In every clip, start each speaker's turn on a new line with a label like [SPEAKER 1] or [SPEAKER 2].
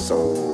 [SPEAKER 1] soul.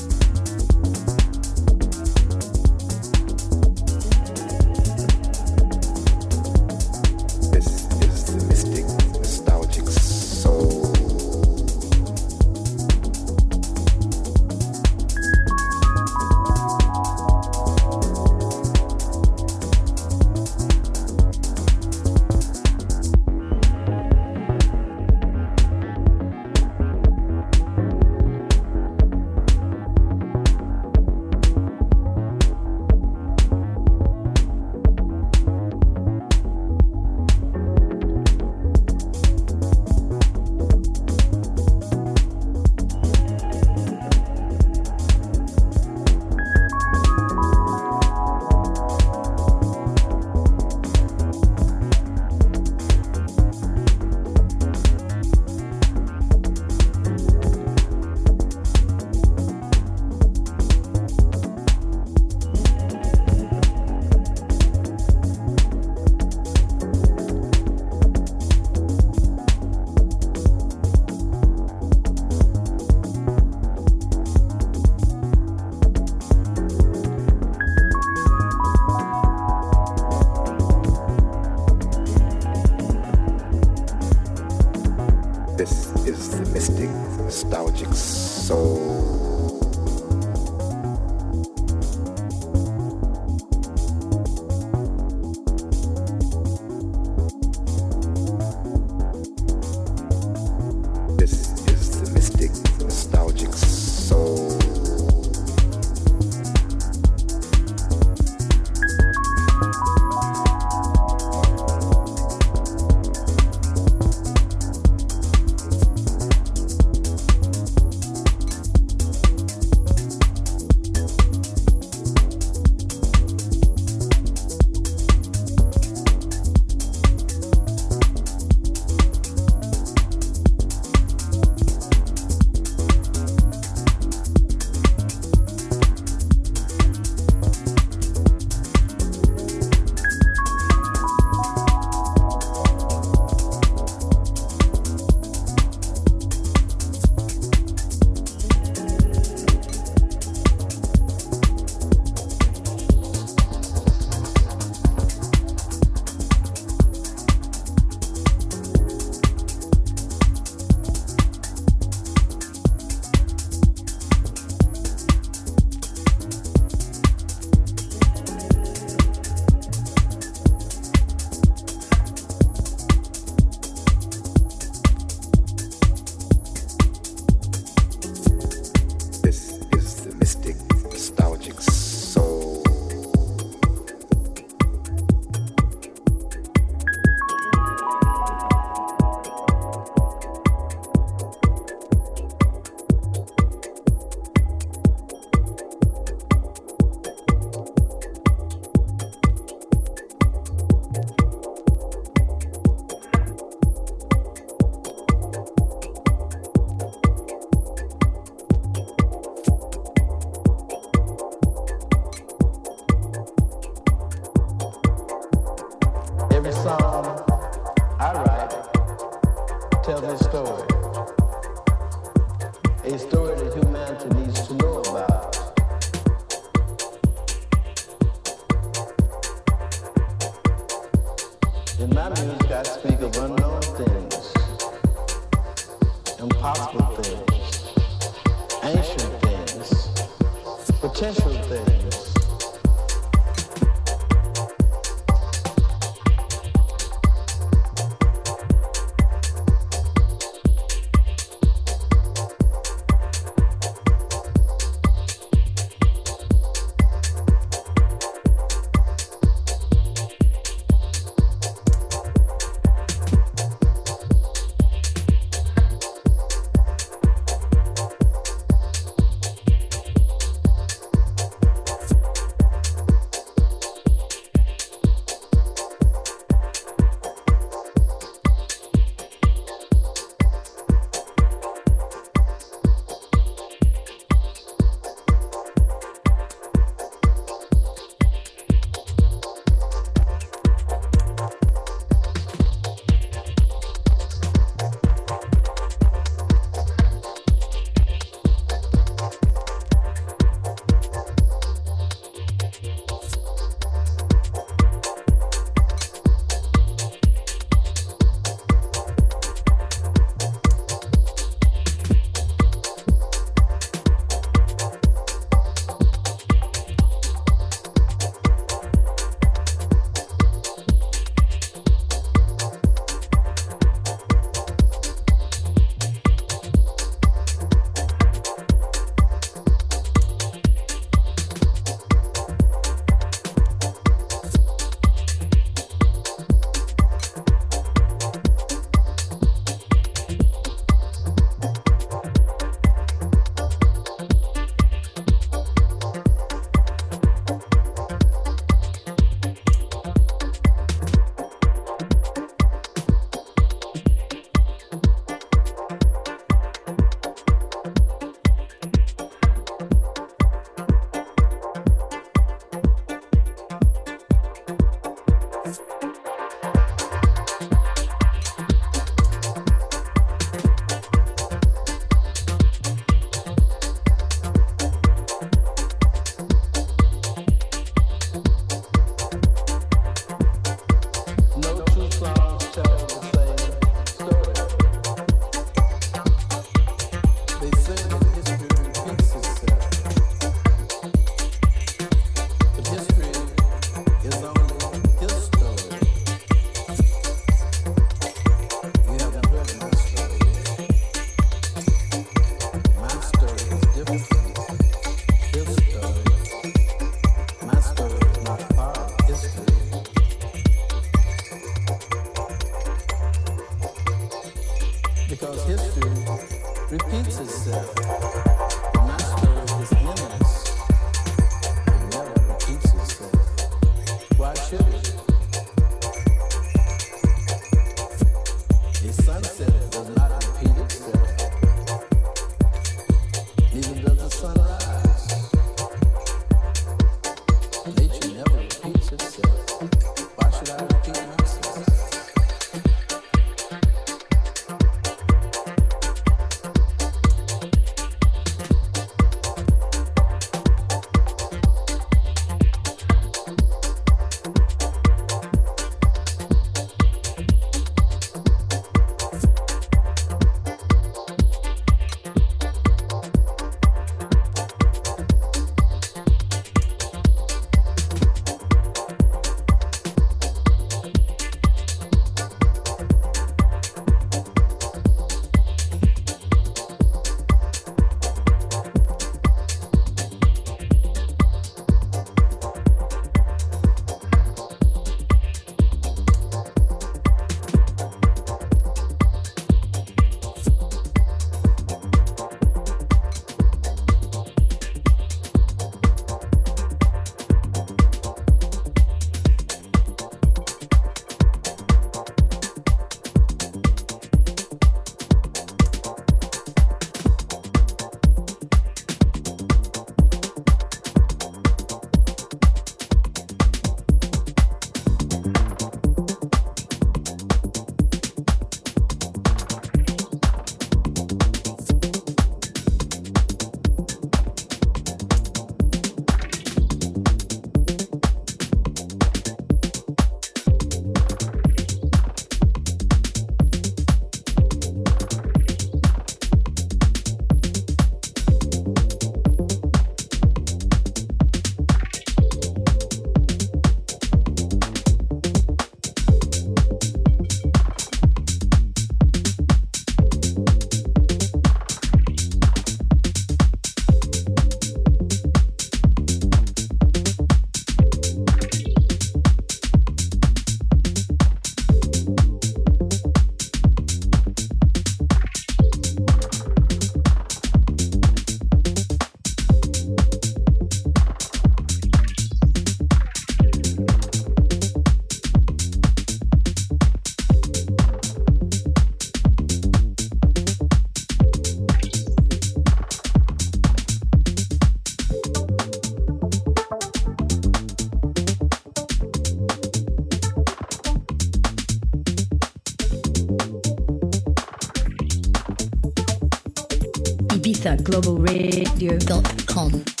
[SPEAKER 1] globalradio.com.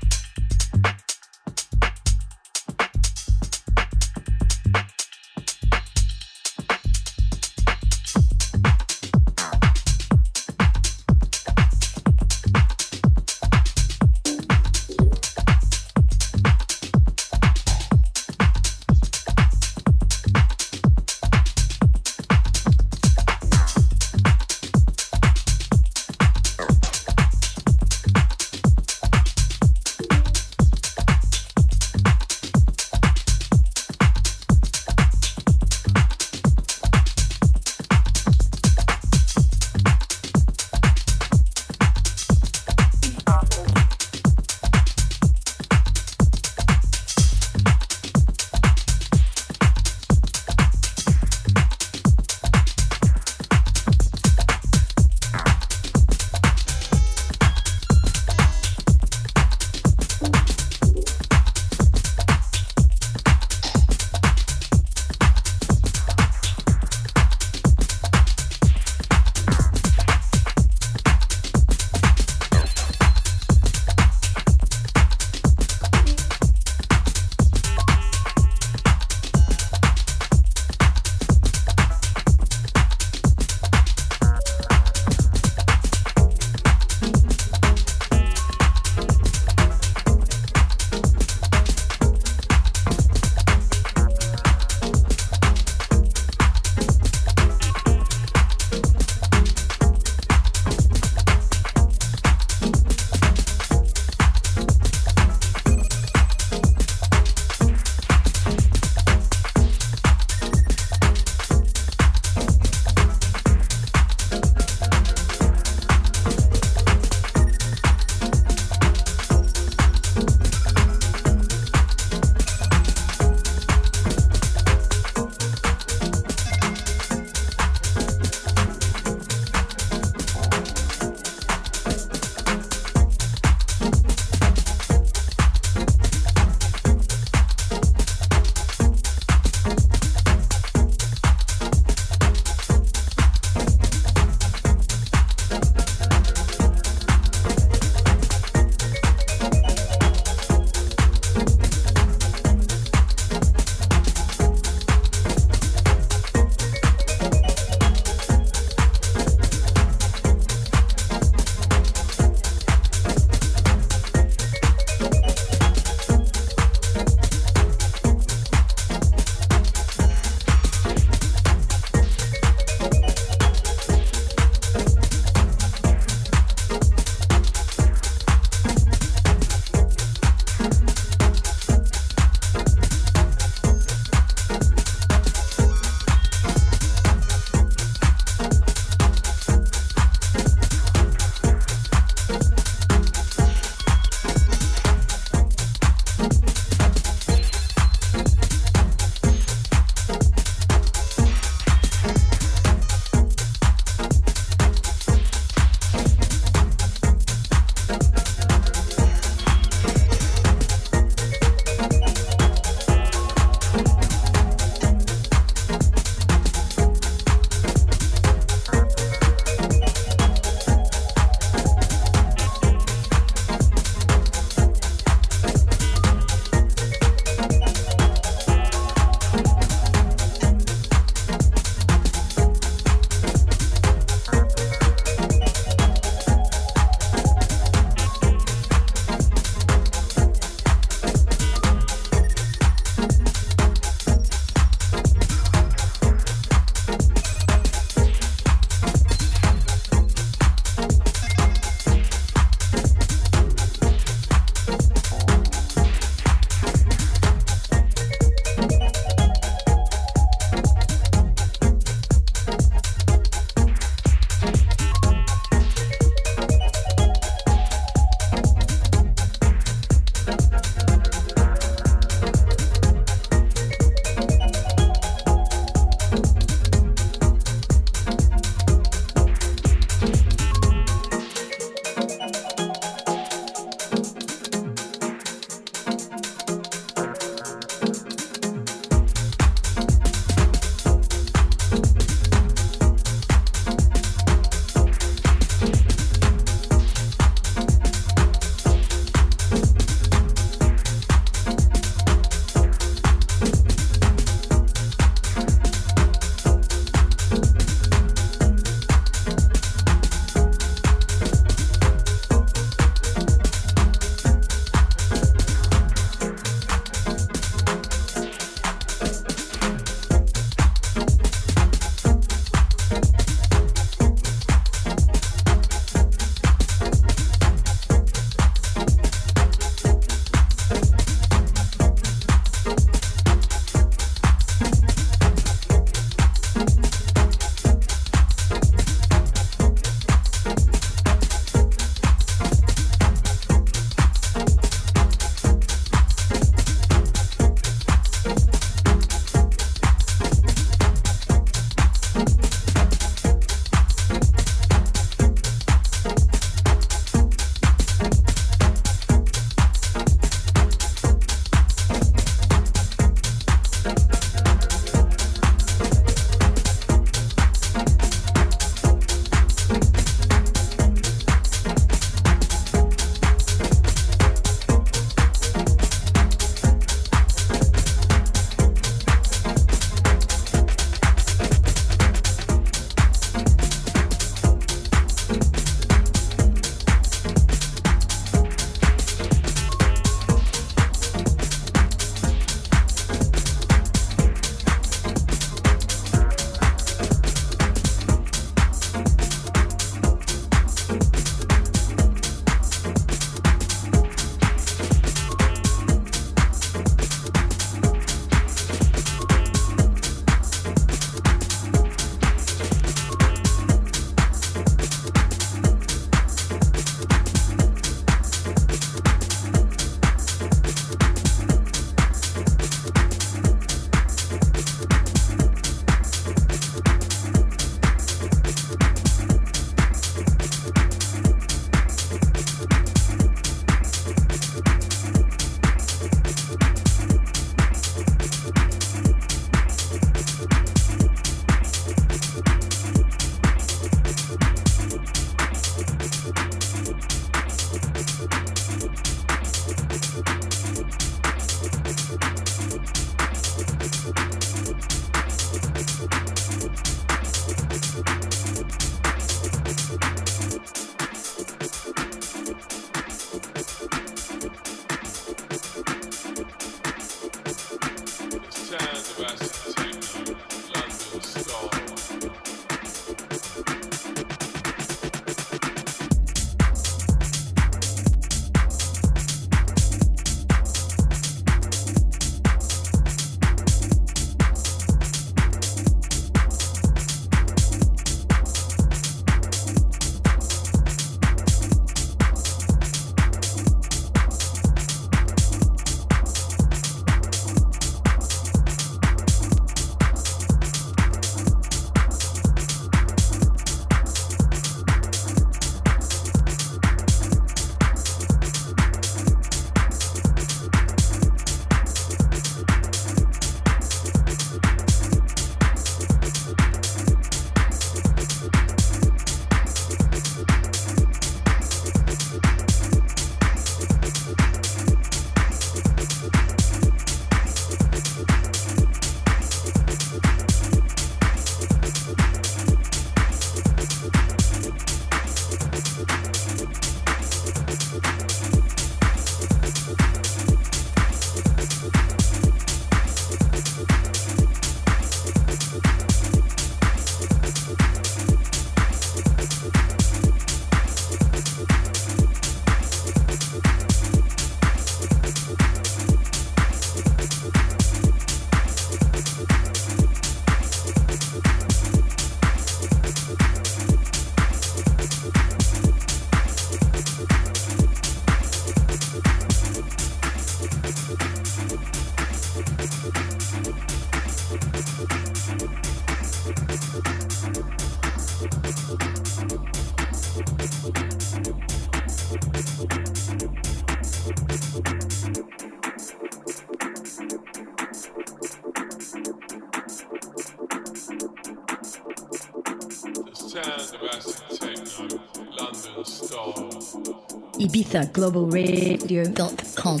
[SPEAKER 2] ibizaglobalradio.com.